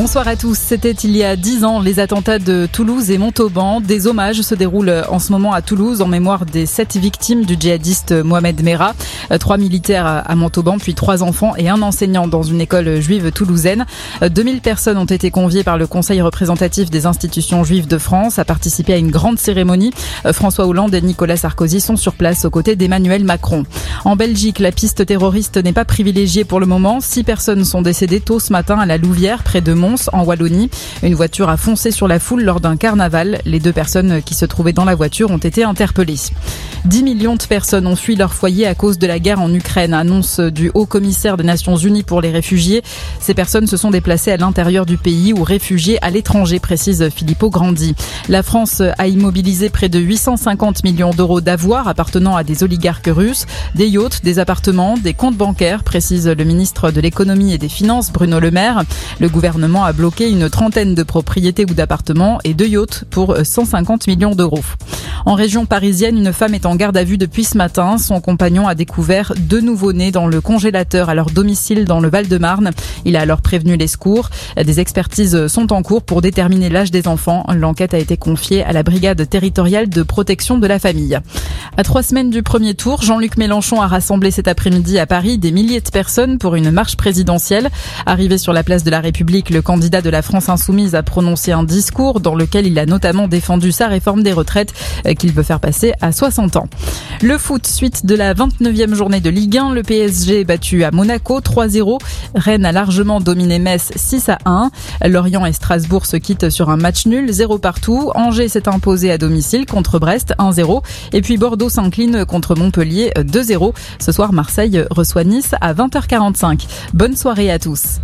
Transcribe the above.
Bonsoir à tous. C'était il y a dix ans les attentats de Toulouse et Montauban. Des hommages se déroulent en ce moment à Toulouse en mémoire des sept victimes du djihadiste Mohamed Merah. Trois militaires à Montauban, puis trois enfants et un enseignant dans une école juive toulousaine. 2000 personnes ont été conviées par le Conseil représentatif des institutions juives de France à participer à une grande cérémonie. François Hollande et Nicolas Sarkozy sont sur place aux côtés d'Emmanuel Macron. En Belgique, la piste terroriste n'est pas privilégiée pour le moment. Six personnes sont décédées tôt ce matin à la Louvière, près de En Wallonie. Une voiture a foncé sur la foule lors d'un carnaval. Les deux personnes qui se trouvaient dans la voiture ont été interpellées. 10 millions de personnes ont fui leur foyer à cause de la guerre en Ukraine, annonce du haut commissaire des Nations Unies pour les réfugiés. Ces personnes se sont déplacées à l'intérieur du pays ou réfugiées à l'étranger, précise Filippo Grandi. La France a immobilisé près de 850 millions d'euros d'avoirs appartenant à des oligarques russes, des yachts, des appartements, des comptes bancaires, précise le ministre de l'économie et des finances Bruno Le Maire. Le gouvernement a bloqué une trentaine de propriétés ou d'appartements et de yachts pour 150 millions d'euros. En région parisienne, une femme est en garde à vue depuis ce matin. Son compagnon a découvert deux nouveau-nés dans le congélateur à leur domicile dans le Val-de-Marne. Il a alors prévenu les secours. Des expertises sont en cours pour déterminer l'âge des enfants. L'enquête a été confiée à la brigade territoriale de protection de la famille. À trois semaines du premier tour, Jean-Luc Mélenchon a rassemblé cet après-midi à Paris des milliers de personnes pour une marche présidentielle. Arrivé sur la place de la République, le candidat de la France insoumise a prononcé un discours dans lequel il a notamment défendu sa réforme des retraites qu'il veut faire passer à 60 ans. Le foot, suite de la 29e journée de Ligue 1, le PSG est battu à Monaco 3-0. Rennes a largement dominé Metz 6 à 1. Lorient et Strasbourg se quittent sur un match nul, 0 partout. Angers s'est imposé à domicile contre Brest 1-0. Et puis Bordeaux s'incline contre Montpellier 2-0. Ce soir, Marseille reçoit Nice à 20h45. Bonne soirée à tous.